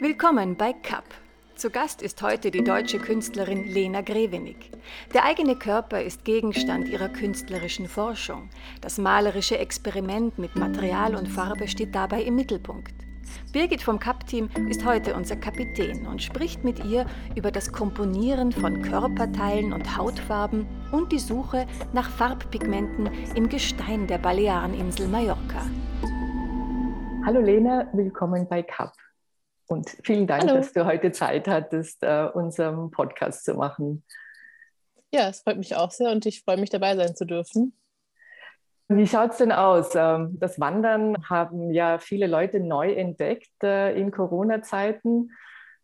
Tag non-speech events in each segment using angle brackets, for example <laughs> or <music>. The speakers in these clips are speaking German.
Willkommen bei CAP. Zu Gast ist heute die deutsche Künstlerin Lena Grevenig. Der eigene Körper ist Gegenstand ihrer künstlerischen Forschung. Das malerische Experiment mit Material und Farbe steht dabei im Mittelpunkt. Birgit vom CAP-Team ist heute unser Kapitän und spricht mit ihr über das Komponieren von Körperteilen und Hautfarben und die Suche nach Farbpigmenten im Gestein der Baleareninsel Mallorca. Hallo Lena, willkommen bei CAP. Und vielen Dank, Hallo. dass du heute Zeit hattest, uh, unseren Podcast zu machen. Ja, es freut mich auch sehr und ich freue mich dabei sein zu dürfen. Wie schaut es denn aus? Ähm, das Wandern haben ja viele Leute neu entdeckt äh, in Corona-Zeiten.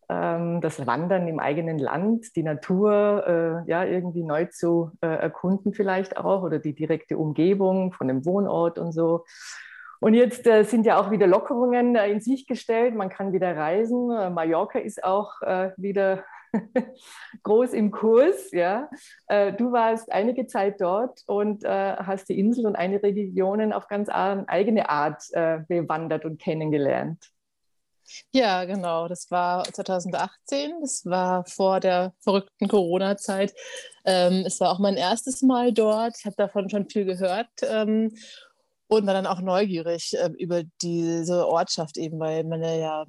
Ähm, das Wandern im eigenen Land, die Natur äh, ja irgendwie neu zu äh, erkunden vielleicht auch oder die direkte Umgebung von dem Wohnort und so. Und jetzt äh, sind ja auch wieder Lockerungen äh, in sich gestellt. Man kann wieder reisen. Äh, Mallorca ist auch äh, wieder <laughs> groß im Kurs. Ja. Äh, du warst einige Zeit dort und äh, hast die Insel und einige Regionen auf ganz eigene Art bewandert und kennengelernt. Ja, genau. Das war 2018. Das war vor der verrückten Corona-Zeit. Ähm, es war auch mein erstes Mal dort. Ich habe davon schon viel gehört. Ähm, und war dann auch neugierig äh, über diese Ortschaft eben, weil man ja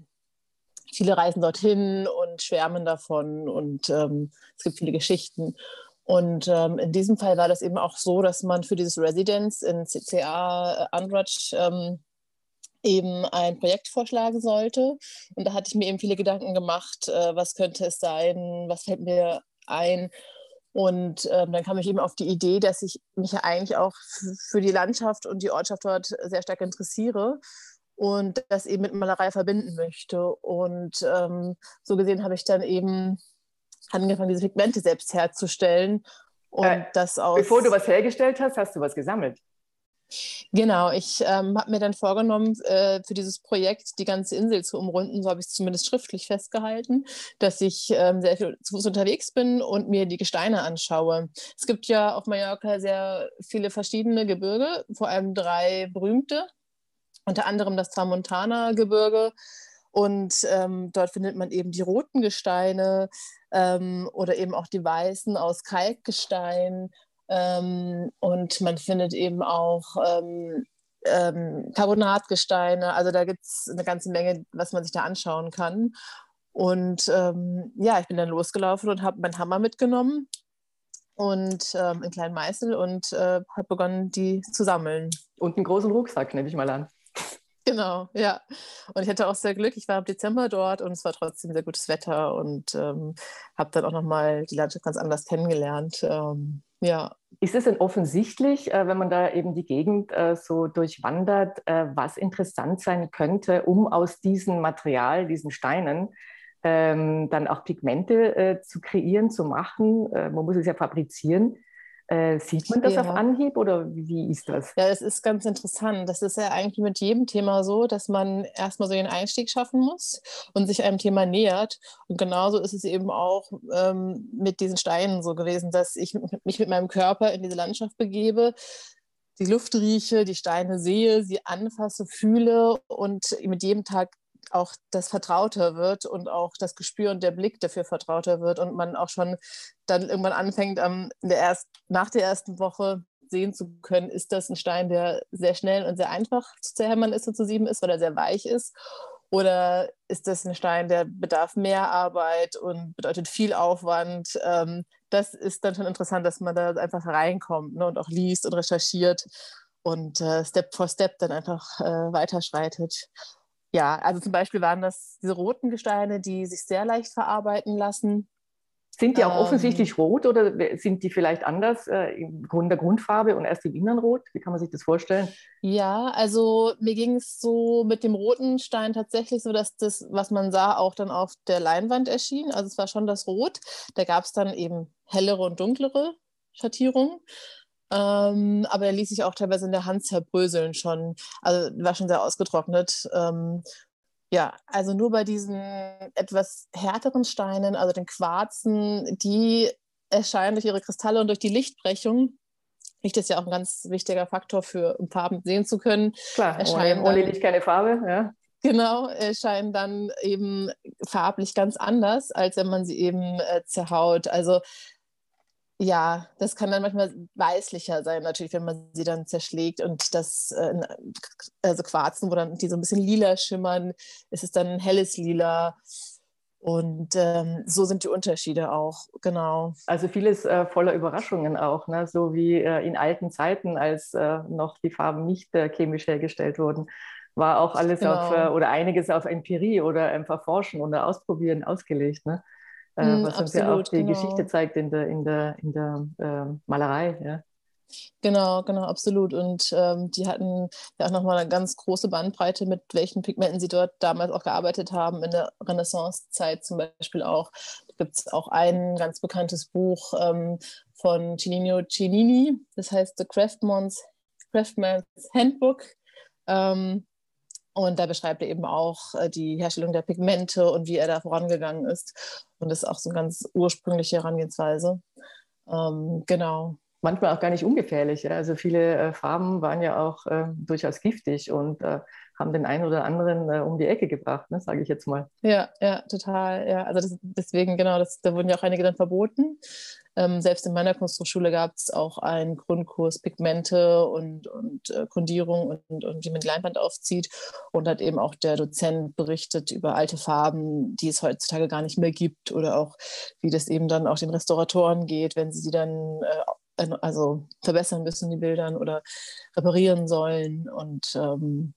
viele reisen dorthin und schwärmen davon und ähm, es gibt viele Geschichten. Und ähm, in diesem Fall war das eben auch so, dass man für dieses Residence in CCA äh, Andratsch ähm, eben ein Projekt vorschlagen sollte. Und da hatte ich mir eben viele Gedanken gemacht, äh, was könnte es sein, was fällt mir ein. Und ähm, dann kam ich eben auf die Idee, dass ich mich ja eigentlich auch für die Landschaft und die Ortschaft dort sehr stark interessiere und das eben mit Malerei verbinden möchte. Und ähm, so gesehen habe ich dann eben angefangen, diese Pigmente selbst herzustellen. Und äh, das aus bevor du was hergestellt hast, hast du was gesammelt. Genau, ich ähm, habe mir dann vorgenommen, äh, für dieses Projekt die ganze Insel zu umrunden, so habe ich es zumindest schriftlich festgehalten, dass ich ähm, sehr viel zu Fuß unterwegs bin und mir die Gesteine anschaue. Es gibt ja auf Mallorca sehr viele verschiedene Gebirge, vor allem drei berühmte, unter anderem das Tramontana-Gebirge. Und ähm, dort findet man eben die roten Gesteine ähm, oder eben auch die weißen aus Kalkgestein und man findet eben auch ähm, ähm, Carbonatgesteine. Also da gibt es eine ganze Menge, was man sich da anschauen kann. Und ähm, ja, ich bin dann losgelaufen und habe meinen Hammer mitgenommen und ähm, einen kleinen Meißel und äh, habe begonnen, die zu sammeln. Und einen großen Rucksack, nehme ich mal an. Genau, ja. Und ich hatte auch sehr Glück. Ich war im Dezember dort und es war trotzdem sehr gutes Wetter und ähm, habe dann auch nochmal die Landschaft ganz anders kennengelernt. Ähm, ja. Ist es denn offensichtlich, äh, wenn man da eben die Gegend äh, so durchwandert, äh, was interessant sein könnte, um aus diesem Material, diesen Steinen, ähm, dann auch Pigmente zu kreieren, zu machen? man muss es ja fabrizieren. Äh, sieht man das ja. auf Anhieb oder wie ist das? Ja, es ist ganz interessant. Das ist ja eigentlich mit jedem Thema so, dass man erstmal so den Einstieg schaffen muss und sich einem Thema nähert. Und genauso ist es eben auch ähm, mit diesen Steinen so gewesen, dass ich mich mit meinem Körper in diese Landschaft begebe, die Luft rieche, die Steine sehe, sie anfasse, fühle und mit jedem Tag auch das vertrauter wird und auch das Gespür und der Blick dafür vertrauter wird und man auch schon dann irgendwann anfängt, um, der erst, nach der ersten Woche sehen zu können, ist das ein Stein, der sehr schnell und sehr einfach zu zerhämmern ist und zu sieben ist, weil er sehr weich ist. Oder ist das ein Stein, der bedarf mehr Arbeit und bedeutet viel Aufwand? Ähm, das ist dann schon interessant, dass man da einfach reinkommt ne, und auch liest und recherchiert und äh, Step for Step dann einfach äh, weiterschreitet. Ja, also zum Beispiel waren das diese roten Gesteine, die sich sehr leicht verarbeiten lassen. Sind die auch ähm, offensichtlich rot oder sind die vielleicht anders äh, Grund der Grundfarbe und erst im Innern rot? Wie kann man sich das vorstellen? Ja, also mir ging es so mit dem roten Stein tatsächlich so, dass das, was man sah, auch dann auf der Leinwand erschien. Also es war schon das Rot. Da gab es dann eben hellere und dunklere Schattierungen. Ähm, aber er ließ sich auch teilweise in der Hand zerbröseln schon. Also war schon sehr ausgetrocknet. Ähm, ja, also nur bei diesen etwas härteren Steinen, also den Quarzen, die erscheinen durch ihre Kristalle und durch die Lichtbrechung. Licht ist ja auch ein ganz wichtiger Faktor für, um Farben sehen zu können. Klar, ohne, ohne Licht keine Farbe, ja. genau, erscheinen dann eben farblich ganz anders, als wenn man sie eben äh, zerhaut. Also ja, das kann dann manchmal weißlicher sein, natürlich, wenn man sie dann zerschlägt und das, äh, also Quarzen, wo dann die so ein bisschen lila schimmern, ist es dann ein helles Lila. Und ähm, so sind die Unterschiede auch, genau. Also vieles äh, voller Überraschungen auch, ne? so wie äh, in alten Zeiten, als äh, noch die Farben nicht äh, chemisch hergestellt wurden, war auch alles genau. auf, äh, oder einiges auf Empirie oder einfach Forschen oder Ausprobieren ausgelegt. Ne? Mm, was absolut, uns ja auch die genau. Geschichte zeigt in der, in der, in der ähm, Malerei. Ja? Genau, genau, absolut. Und ähm, die hatten ja auch nochmal eine ganz große Bandbreite, mit welchen Pigmenten sie dort damals auch gearbeitet haben, in der Renaissancezeit zum Beispiel auch. Da gibt es auch ein ganz bekanntes Buch ähm, von Cellino Cellini, das heißt The Craftsman's, Craftsman's Handbook. Ähm, und da beschreibt er eben auch äh, die Herstellung der Pigmente und wie er da vorangegangen ist. Und das ist auch so eine ganz ursprüngliche Herangehensweise. Ähm, genau manchmal auch gar nicht ungefährlich. Ja? Also viele äh, Farben waren ja auch äh, durchaus giftig und äh, haben den einen oder anderen äh, um die Ecke gebracht, ne, sage ich jetzt mal. Ja, ja, total. Ja, also das, deswegen, genau, das, da wurden ja auch einige dann verboten. Ähm, selbst in meiner Kunsthochschule gab es auch einen Grundkurs Pigmente und, und äh, Grundierung und, und wie man die Leinwand aufzieht. Und hat eben auch der Dozent berichtet über alte Farben, die es heutzutage gar nicht mehr gibt oder auch wie das eben dann auch den Restauratoren geht, wenn sie sie dann äh, also verbessern müssen, die Bildern oder reparieren sollen. Und ähm,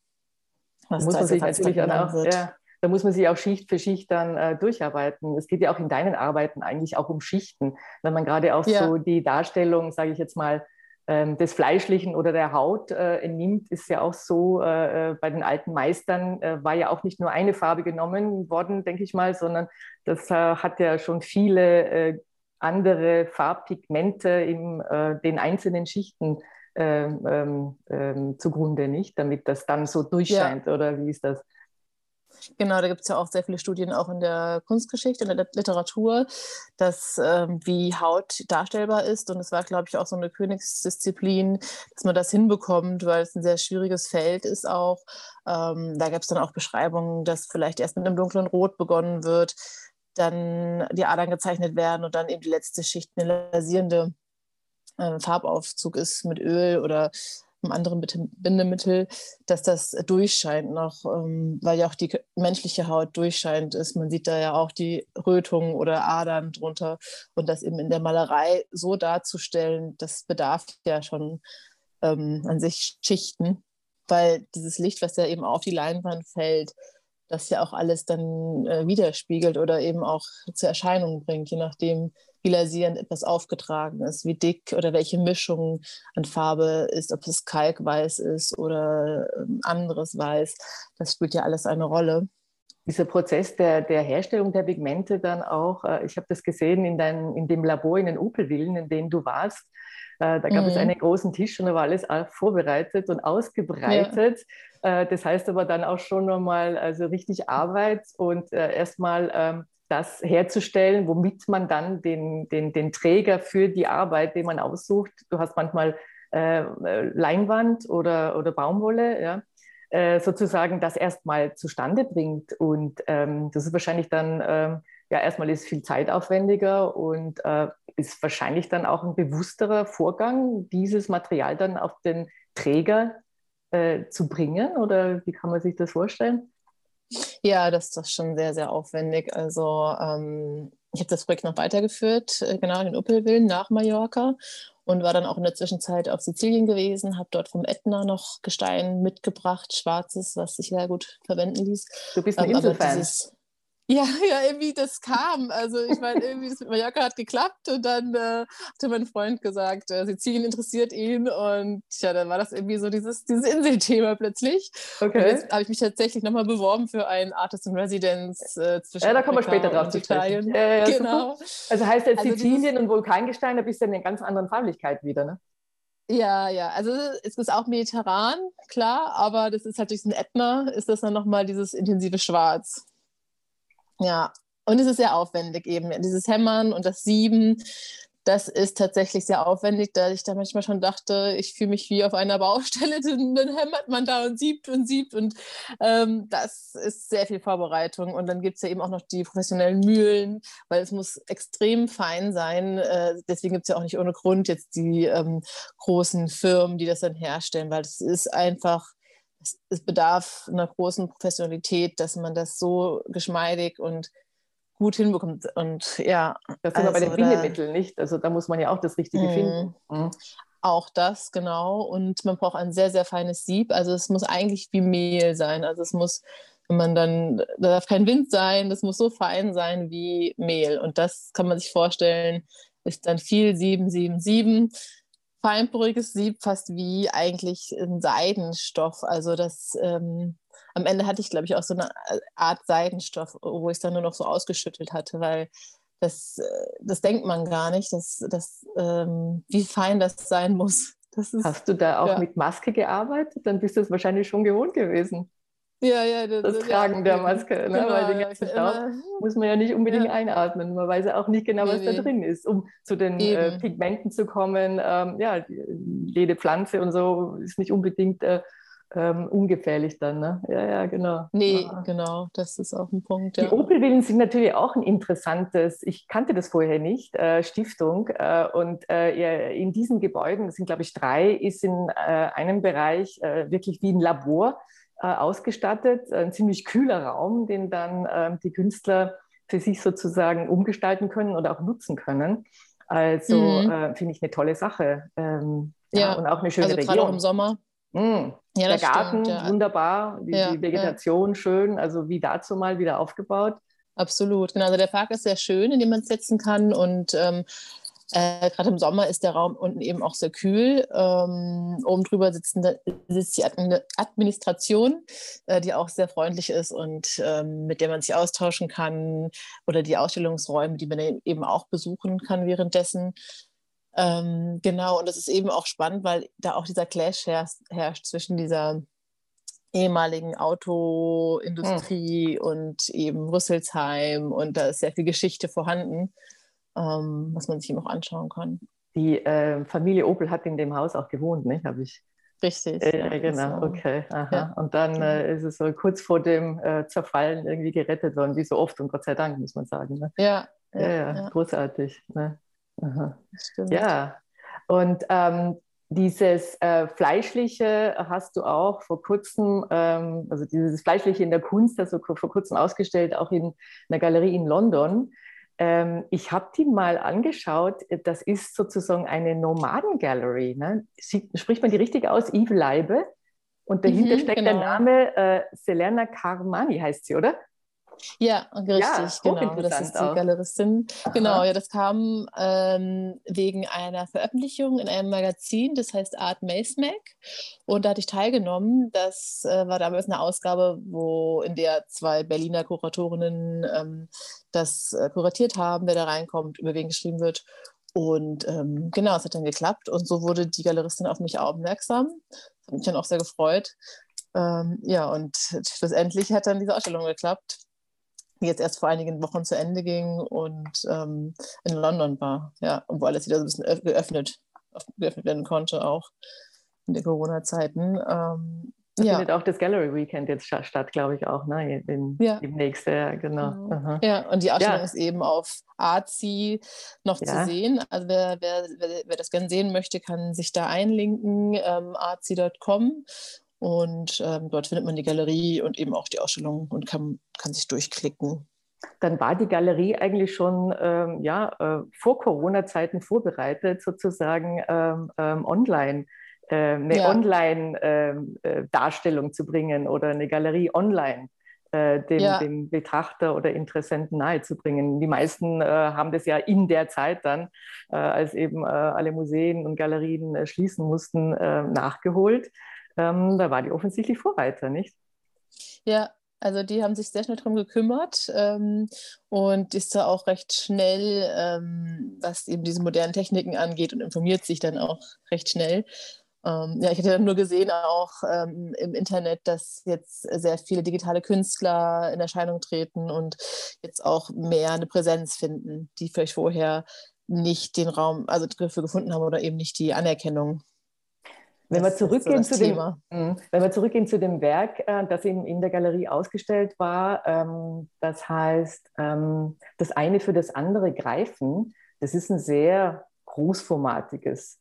was muss man sich natürlich auch, ja, da muss man sich auch Schicht für Schicht dann äh, durcharbeiten. Es geht ja auch in deinen Arbeiten eigentlich auch um Schichten. Wenn man gerade auch ja. so die Darstellung, sage ich jetzt mal, ähm, des Fleischlichen oder der Haut äh, nimmt, ist ja auch so, äh, äh, bei den alten Meistern äh, war ja auch nicht nur eine Farbe genommen worden, denke ich mal, sondern das äh, hat ja schon viele andere Farbpigmente in den einzelnen Schichten ähm, ähm, ähm, zugrunde, nicht? Damit das dann so durchscheint, ja. oder wie ist das? Genau, da gibt es ja auch sehr viele Studien auch in der Kunstgeschichte, in der Literatur, dass ähm, wie Haut darstellbar ist. Und es war, glaube ich, auch so eine Königsdisziplin, dass man das hinbekommt, weil es ein sehr schwieriges Feld ist auch. Ähm, da gab es dann auch Beschreibungen, dass vielleicht erst mit einem dunklen Rot begonnen wird, dann die Adern gezeichnet werden und dann eben die letzte Schicht eine lasierende äh, Farbaufzug ist mit Öl oder anderen Bindemittel, dass das durchscheint noch, ähm, weil ja auch die menschliche Haut durchscheint ist. Man sieht da ja auch die Rötungen oder Adern drunter und das eben in der Malerei so darzustellen, das bedarf ja schon ähm, an sich Schichten, weil dieses Licht, was ja eben auf die Leinwand fällt, das ja auch alles dann äh, widerspiegelt oder eben auch zur Erscheinung bringt, je nachdem, wie lasierend etwas aufgetragen ist, wie dick oder welche Mischung an Farbe ist, ob es Kalkweiß ist oder äh, anderes Weiß. Das spielt ja alles eine Rolle. Dieser Prozess der, der Herstellung der Pigmente dann auch, äh, ich habe das gesehen in, dein, in dem Labor in den Opelvillen, in denen du warst, äh, da gab mhm. es einen großen Tisch und da war alles vorbereitet und ausgebreitet. Ja. Äh, das heißt aber dann auch schon nochmal also richtig Arbeit und erstmal ähm, das herzustellen, womit man dann den, den, den Träger für die Arbeit, den man aussucht, du hast manchmal äh, Leinwand oder, oder Baumwolle, ja, äh, sozusagen das erstmal zustande bringt. Und ähm, das ist wahrscheinlich dann, ähm, ja, erstmal ist viel zeitaufwendiger und äh, ist wahrscheinlich dann auch ein bewussterer Vorgang, dieses Material dann auf den Träger äh, zu bringen? Oder wie kann man sich das vorstellen? Ja, das ist schon sehr, sehr aufwendig. Also ähm, ich habe das Projekt noch weitergeführt, äh, genau in den Uppelvillen nach Mallorca und war dann auch in der Zwischenzeit auf Sizilien gewesen, habe dort vom Ätna noch Gestein mitgebracht, schwarzes, was sich sehr gut verwenden ließ. Du bist ein ähm, Inselfan. Ja, <laughs> ja, irgendwie das kam. Also ich meine, irgendwie das mit Mallorca hat geklappt und dann äh, hatte mein Freund gesagt, äh, Sizilien interessiert ihn und ja, dann war das irgendwie so dieses, dieses Inselthema plötzlich. Okay. Und jetzt habe ich mich tatsächlich nochmal beworben für ein Artist in Residence äh, zwischen Ja, da kommen wir später drauf zu Italien. Ja, ja, genau. Super. Also heißt jetzt also Sizilien und Vulkangestein, da bist du in einer ganz anderen Farblichkeit wieder, ne? Ja, ja, also es ist auch mediterran, klar, aber das ist halt durch den Ätna, ist das dann nochmal dieses intensive Schwarz. Ja, und es ist sehr aufwendig eben, dieses Hämmern und das Sieben. das ist tatsächlich sehr aufwendig, da ich da manchmal schon dachte, ich fühle mich wie auf einer <laughs> Baustelle, dann hämmert man da und siebt und siebt und ähm, das ist sehr viel Vorbereitung und dann gibt es ja eben auch noch die professionellen Mühlen, weil es muss extrem fein sein, äh, deswegen gibt es ja auch nicht ohne Grund jetzt die ähm, großen Firmen, die das dann herstellen, weil es ist einfach es, bedarf einer großen Professionalität, dass man das so geschmeidig und gut hinbekommt. Und ja. Das sind also, bei den also Bindemitteln nicht. Also da muss man ja auch das Richtige mh, finden. Mhm. Auch das, genau. Und man braucht ein sehr, sehr feines Sieb. Also es muss eigentlich wie Mehl sein. Also es muss, wenn man dann, da darf kein Wind sein, das muss so fein sein wie Mehl. Und das kann man sich vorstellen, ist dann viel 777 feinporiges Sieb, fast wie eigentlich ein Seidenstoff. Also das ähm, am Ende hatte ich, glaube ich, auch so eine äh, Art Seidenstoff, wo ich es dann nur noch so ausgeschüttelt hatte, weil das, äh, das denkt man gar nicht, dass, dass, ähm, wie fein das sein muss. Das ist, Hast du da auch ja. mit Maske gearbeitet? Dann bist du es wahrscheinlich schon gewohnt gewesen. Ja, ja, das, das Tragen ja, der Maske, ne? genau, weil den ganzen Staub muss man ja nicht unbedingt ja. einatmen. Man weiß ja auch nicht genau, was nee, da drin ist. Um zu den äh, Pigmenten zu kommen, ähm, ja, jede Pflanze und so ist nicht unbedingt äh, ähm, ungefährlich dann. Ne? Ja, ja, genau. Nee, ja. genau, das ist auch ein Punkt. Die Opelwillen sind natürlich auch ein interessantes, ich kannte das vorher nicht, äh, Stiftung. Äh, und äh, in diesen Gebäuden, das sind glaube ich drei, ist in äh, einem Bereich wirklich wie ein Labor ausgestattet, ein ziemlich kühler Raum, den dann ähm, die Künstler für sich sozusagen umgestalten können oder auch nutzen können. Also mhm. äh, finde ich eine tolle Sache. Ähm, ja, ja, und auch eine schöne also Region. Gerade auch im Sommer. Mm. Ja, der Garten, stimmt, ja. wunderbar, die, die Vegetation schön, also wie dazu mal wieder aufgebaut. Absolut, genau. Also der Park ist sehr schön, in dem man sitzen kann und ähm, äh, Gerade im Sommer ist der Raum unten eben auch sehr kühl. Ähm, oben drüber sitzen, sitzt die Administration, äh, die auch sehr freundlich ist und ähm, mit der man sich austauschen kann. Oder die Ausstellungsräume, die man eben auch besuchen kann währenddessen. Ähm, genau, und das ist eben auch spannend, weil da auch dieser Clash herrscht, herrscht zwischen dieser ehemaligen Autoindustrie hm. und eben Rüsselsheim und da ist sehr viel Geschichte vorhanden ähm, was man sich eben auch anschauen kann. Die äh, Familie Opel hat in dem Haus auch gewohnt, nicht? Habe ich. Richtig. Äh, ja, genau, so. okay. Ja. Und dann äh, ist es so kurz vor dem äh, Zerfallen irgendwie gerettet worden, wie so oft und Gott sei Dank, muss man sagen. Ne? Ja, ja, ja, großartig. Ne? Ja, und ähm, dieses äh, Fleischliche hast du auch vor kurzem, ähm, also dieses Fleischliche in der Kunst, also vor kurzem ausgestellt, auch in einer Galerie in London. Ähm, ich habe die mal angeschaut. Das ist sozusagen eine Nomaden-Gallery. Ne? Spricht man die richtig aus? Yves Leibe. Und dahinter mhm, steckt genau. der Name äh, Selena Carmani, heißt sie, oder? Ja, richtig, ja, genau. Das ist die auch. Galeristin. Aha. Genau, ja, das kam ähm, wegen einer Veröffentlichung in einem Magazin, das heißt Art Mac. Und da hatte ich teilgenommen. Das äh, war damals eine Ausgabe, wo in der zwei Berliner Kuratorinnen ähm, das äh, kuratiert haben, wer da reinkommt, über wen geschrieben wird. Und ähm, genau, es hat dann geklappt. Und so wurde die Galeristin auf mich aufmerksam. Das hat mich dann auch sehr gefreut. Ähm, ja, und schlussendlich hat dann diese Ausstellung geklappt die jetzt erst vor einigen Wochen zu Ende ging und ähm, in London war, ja, und wo alles wieder so ein bisschen geöffnet, geöffnet werden konnte, auch in den Corona-Zeiten. Ähm, das ja. findet auch das Gallery Weekend jetzt statt, glaube ich auch, ne? In, ja. demnächst, ja, genau. Mhm. Ja, und die Ausstellung ja. ist eben auf Arzi noch ja. zu sehen. Also wer, wer, wer, wer, das gerne sehen möchte, kann sich da einlinken, ähm, arzi.com und ähm, dort findet man die Galerie und eben auch die Ausstellung und kann, kann sich durchklicken. Dann war die Galerie eigentlich schon ähm, ja, äh, vor Corona-Zeiten vorbereitet, sozusagen ähm, ähm online äh, eine ja. Online-Darstellung ähm, äh, zu bringen oder eine Galerie online äh, dem, ja. dem, Betrachter oder Interessenten nahezubringen. Die meisten äh, haben das ja in der Zeit dann, äh, als eben äh, alle Museen und Galerien äh, schließen mussten, äh, nachgeholt ähm, da war die offensichtlich Vorreiter, nicht? Ja, also die haben sich sehr schnell darum gekümmert ähm, und ist da auch recht schnell, ähm, was eben diese modernen Techniken angeht und informiert sich dann auch recht schnell. Ähm, ja, ich hatte dann nur gesehen auch ähm, im Internet, dass jetzt sehr viele digitale Künstler in Erscheinung treten und jetzt auch mehr eine Präsenz finden, die vielleicht vorher nicht den Raum, also dafür gefunden haben oder eben nicht die Anerkennung. Wenn wir, zurückgehen so zu dem, mhm. wenn wir zurückgehen zu dem Werk, äh, das eben in der Galerie ausgestellt war, ähm, das heißt, ähm, das eine für das andere greifen, das ist ein sehr großformatiges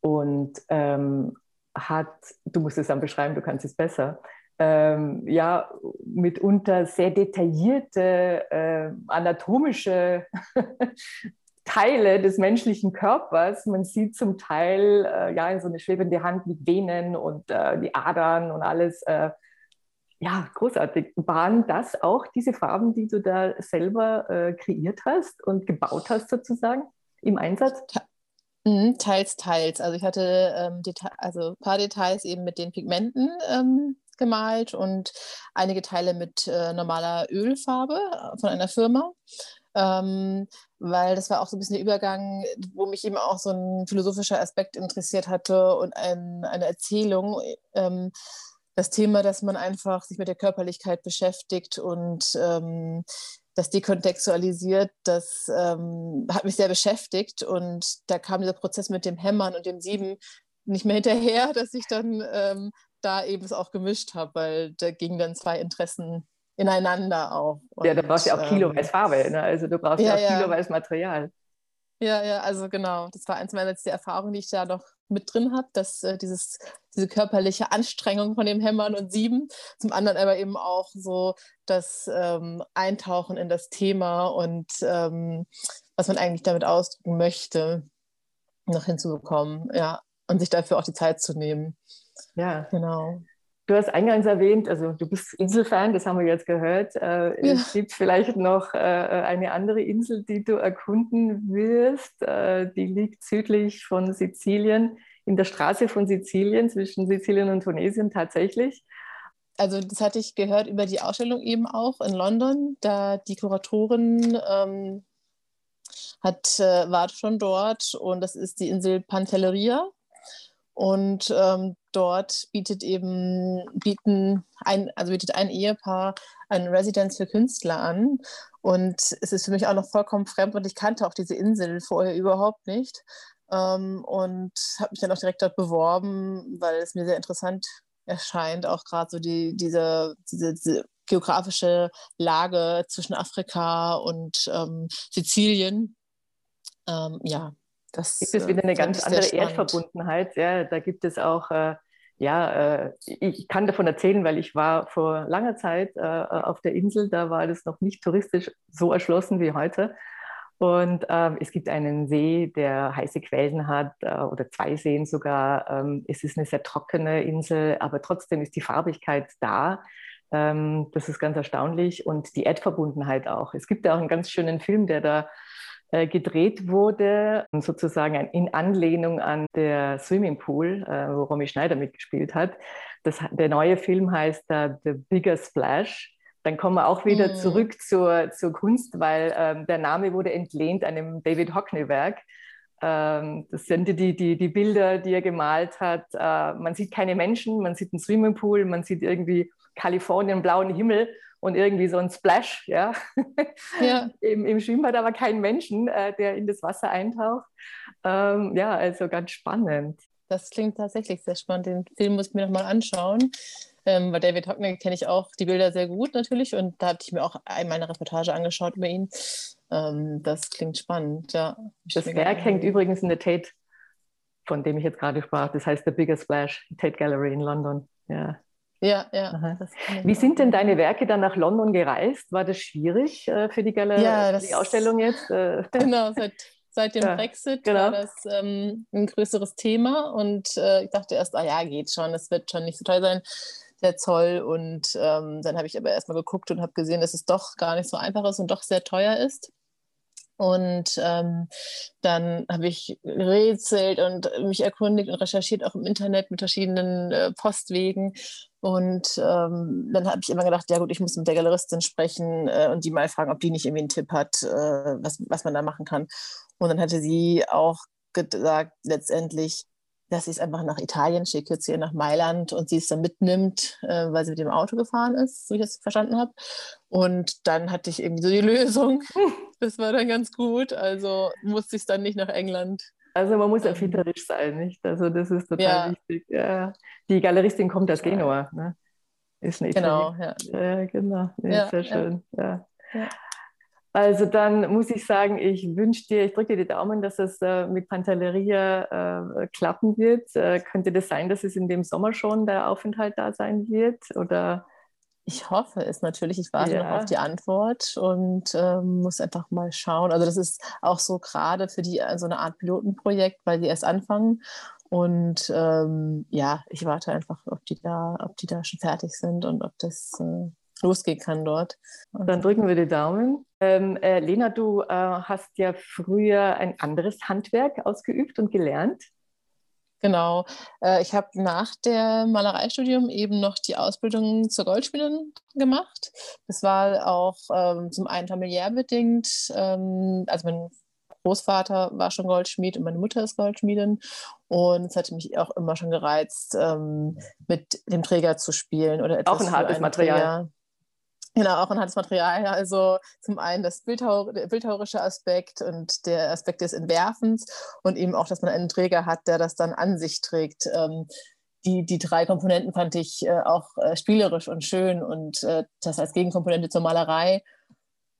und ähm, hat, du musst es dann beschreiben, du kannst es besser, ja, mitunter sehr detaillierte äh, anatomische <laughs> Teile des menschlichen Körpers. Man sieht zum Teil äh, ja so eine schwebende Hand mit Venen und äh, die Adern und alles. Äh, ja, großartig. Waren das auch diese Farben, die du da selber äh, kreiert hast und gebaut hast sozusagen im Einsatz? Mhm, teils, teils. Also ich hatte ähm, also ein paar Details eben mit den Pigmenten ähm, gemalt und einige Teile mit äh, normaler Ölfarbe äh, von einer Firma. Ähm, weil das war auch so ein bisschen der Übergang, wo mich eben auch so ein philosophischer Aspekt interessiert hatte und ein, eine Erzählung. Ähm, das Thema, dass man einfach sich mit der Körperlichkeit beschäftigt und ähm, das dekontextualisiert, das ähm, hat mich sehr beschäftigt und da kam dieser Prozess mit dem Hämmern und dem Sieben nicht mehr hinterher, <laughs> dass ich dann ähm, da eben es auch gemischt habe, weil da gingen dann zwei Interessen ineinander auch. Und, ja, da brauchst du ja auch kiloweise ähm, Farbe, ne? also du brauchst ja, ja auch kiloweise Material. Ja, ja, also genau. Das war eins meiner letzten Erfahrungen, die ich da noch mit drin habe, dass äh, dieses, diese körperliche Anstrengung von dem Hämmern und Sieben, zum anderen aber eben auch so das ähm, Eintauchen in das Thema und ähm, was man eigentlich damit ausdrücken möchte, noch hinzubekommen, ja, und sich dafür auch die Zeit zu nehmen. Ja, genau. Du hast eingangs erwähnt, also du bist <laughs> Inselfan, das haben wir jetzt gehört. Äh, ja. Es gibt vielleicht noch äh, eine andere Insel, die du erkunden wirst. Äh, die liegt südlich von Sizilien, in der Straße von Sizilien, zwischen Sizilien und Tunesien tatsächlich. Also das hatte ich gehört über die Ausstellung eben auch in London. Da die Kuratorin ähm, hat, äh, war schon dort und das ist die Insel Pantelleria. Und ähm, dort bietet eben, bieten ein, also bietet ein Ehepaar eine Residenz für Künstler an. Und es ist für mich auch noch vollkommen fremd und ich kannte auch diese Insel vorher überhaupt nicht. Ähm, und habe mich dann auch direkt dort beworben, weil es mir sehr interessant erscheint, auch gerade so die, diese, diese, diese, geografische Lage zwischen Afrika und ähm, Sizilien. Ähm, ja, das gibt es wieder eine ganz andere Erdverbundenheit. Ja, da gibt es auch, äh, ja, äh, ich kann davon erzählen, weil ich war vor langer Zeit äh, auf der Insel, da war das noch nicht touristisch so erschlossen wie heute. Und ähm, es gibt einen See, der heiße Quellen hat, äh, oder zwei Seen sogar. Ähm, es ist eine sehr trockene Insel, aber trotzdem ist die Farbigkeit da. Ähm, das ist ganz erstaunlich und die Erdverbundenheit auch. Es gibt ja auch einen ganz schönen Film, der da äh, gedreht wurde, sozusagen in Anlehnung an der Swimmingpool, äh, wo Romy Schneider mitgespielt hat. Das, der neue Film heißt uh, The Bigger Splash. Dann kommen wir auch wieder mm. zurück zur, zur Kunst, weil ähm, der Name wurde entlehnt einem David Hockney-Werk. Ähm, das sind die, die, die Bilder, die er gemalt hat. Äh, man sieht keine Menschen, man sieht einen Swimmingpool, man sieht irgendwie Kalifornien, blauen Himmel und irgendwie so ein Splash, ja. ja. <laughs> Im, Im Schwimmbad aber kein Menschen, äh, der in das Wasser eintaucht. Ähm, ja, also ganz spannend. Das klingt tatsächlich sehr spannend. Den Film muss ich mir nochmal anschauen. Ähm, weil David Hockney kenne ich auch die Bilder sehr gut natürlich und da habe ich mir auch einmal eine Reportage angeschaut über ihn. Ähm, das klingt spannend, ja. Das Werk hängt übrigens in der Tate, von dem ich jetzt gerade sprach. Das heißt The Bigger Splash, Tate Gallery in London. Ja. Ja, ja. Wie sind denn deine Werke dann nach London gereist? War das schwierig äh, für die Galerie, ja, die Ausstellung jetzt? Äh? <laughs> Genau, seit, seit dem ja, Brexit genau. war das ähm, ein größeres Thema und äh, ich dachte erst, ah ja, geht schon, es wird schon nicht so toll sein, der Zoll. Und ähm, dann habe ich aber erstmal geguckt und habe gesehen, dass es doch gar nicht so einfach ist und doch sehr teuer ist. Und ähm, dann habe ich rätselt und mich erkundigt und recherchiert, auch im Internet mit verschiedenen äh, Postwegen. Und ähm, dann habe ich immer gedacht, ja gut, ich muss mit der Galeristin sprechen äh, und die mal fragen, ob die nicht irgendwie einen Tipp hat, äh, was, was man da machen kann. Und dann hatte sie auch gesagt, letztendlich, dass sie es einfach nach Italien schickt, jetzt hier nach Mailand und sie es dann mitnimmt, äh, weil sie mit dem Auto gefahren ist, so ich das verstanden habe. Und dann hatte ich irgendwie so die <laughs> Lösung. Das war dann ganz gut. Also musste ich es dann nicht nach England. Also man muss erfinderisch sein, nicht? Also das ist total ja. wichtig. Ja. Die Galeristin kommt aus Genua. Ne? Ist nicht genau, ja. ja. Genau, ja, sehr schön. Ja. Also dann muss ich sagen, ich wünsche dir, ich drücke dir die Daumen, dass es äh, mit Pantelleria äh, klappen wird. Äh, könnte das sein, dass es in dem Sommer schon der Aufenthalt da sein wird? Oder ich hoffe es natürlich. Ich warte ja. noch auf die Antwort und ähm, muss einfach mal schauen. Also das ist auch so gerade für die so eine Art Pilotenprojekt, weil die erst anfangen. Und ähm, ja, ich warte einfach, ob die da, ob die da schon fertig sind und ob das äh, losgehen kann dort. Dann drücken wir die Daumen. Ähm, äh, Lena, du äh, hast ja früher ein anderes Handwerk ausgeübt und gelernt. Genau. Äh, ich habe nach dem Malereistudium eben noch die Ausbildung zur Goldschmiedin gemacht. Das war auch ähm, zum einen familiär bedingt. Ähm, also mein Großvater war schon Goldschmied und meine Mutter ist Goldschmiedin. Und es hatte mich auch immer schon gereizt, ähm, mit dem Träger zu spielen oder etwas. Auch ein hartes Material. Träger. Genau, auch anhand des Materials. Also zum einen das Bildhauer, der bildhauerische Aspekt und der Aspekt des Entwerfens und eben auch, dass man einen Träger hat, der das dann an sich trägt. Ähm, die, die drei Komponenten fand ich äh, auch äh, spielerisch und schön und äh, das als Gegenkomponente zur Malerei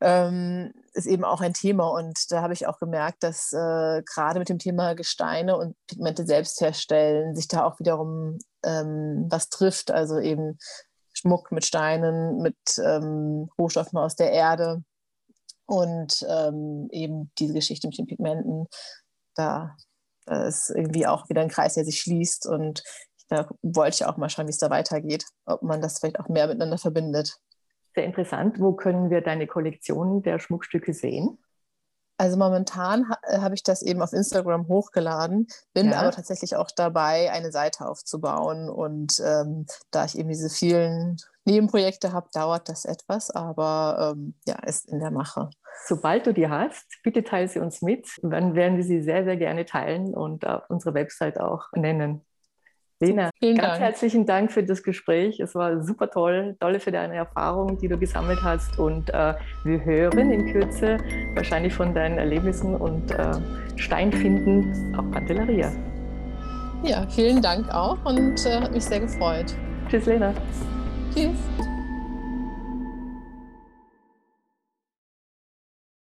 ähm, ist eben auch ein Thema. Und da habe ich auch gemerkt, dass äh, gerade mit dem Thema Gesteine und Pigmente selbst herstellen sich da auch wiederum ähm, was trifft. Also eben Schmuck mit Steinen, mit ähm, Rohstoffen aus der Erde und ähm, eben diese Geschichte mit den Pigmenten. Da, da, ist irgendwie auch wieder ein Kreis, der sich schließt und da wollte ich auch mal schauen, wie es da weitergeht, ob man das vielleicht auch mehr miteinander verbindet. Sehr interessant. Wo können wir deine Kollektion der Schmuckstücke sehen? Also momentan ha äh, habe ich das eben auf Instagram hochgeladen, bin ja. aber tatsächlich auch dabei, eine Seite aufzubauen. Und ähm, da ich eben diese vielen Nebenprojekte habe, dauert das etwas, aber ähm, ja, ist in der Mache. Sobald du die hast, bitte teile sie uns mit. Dann werden wir sie sehr, sehr gerne teilen und auf unserer Website auch nennen. Lena, Vielen ganz Dank. herzlichen Dank für das Gespräch. Es war super toll. Tolle für deine Erfahrungen, die du gesammelt hast. Und äh, wir hören in Kürze wahrscheinlich von deinen Erlebnissen und äh, Steinfinden auf Pantelleria. Ja, vielen Dank auch und äh, hat mich sehr gefreut. Tschüss, Lena. Tschüss.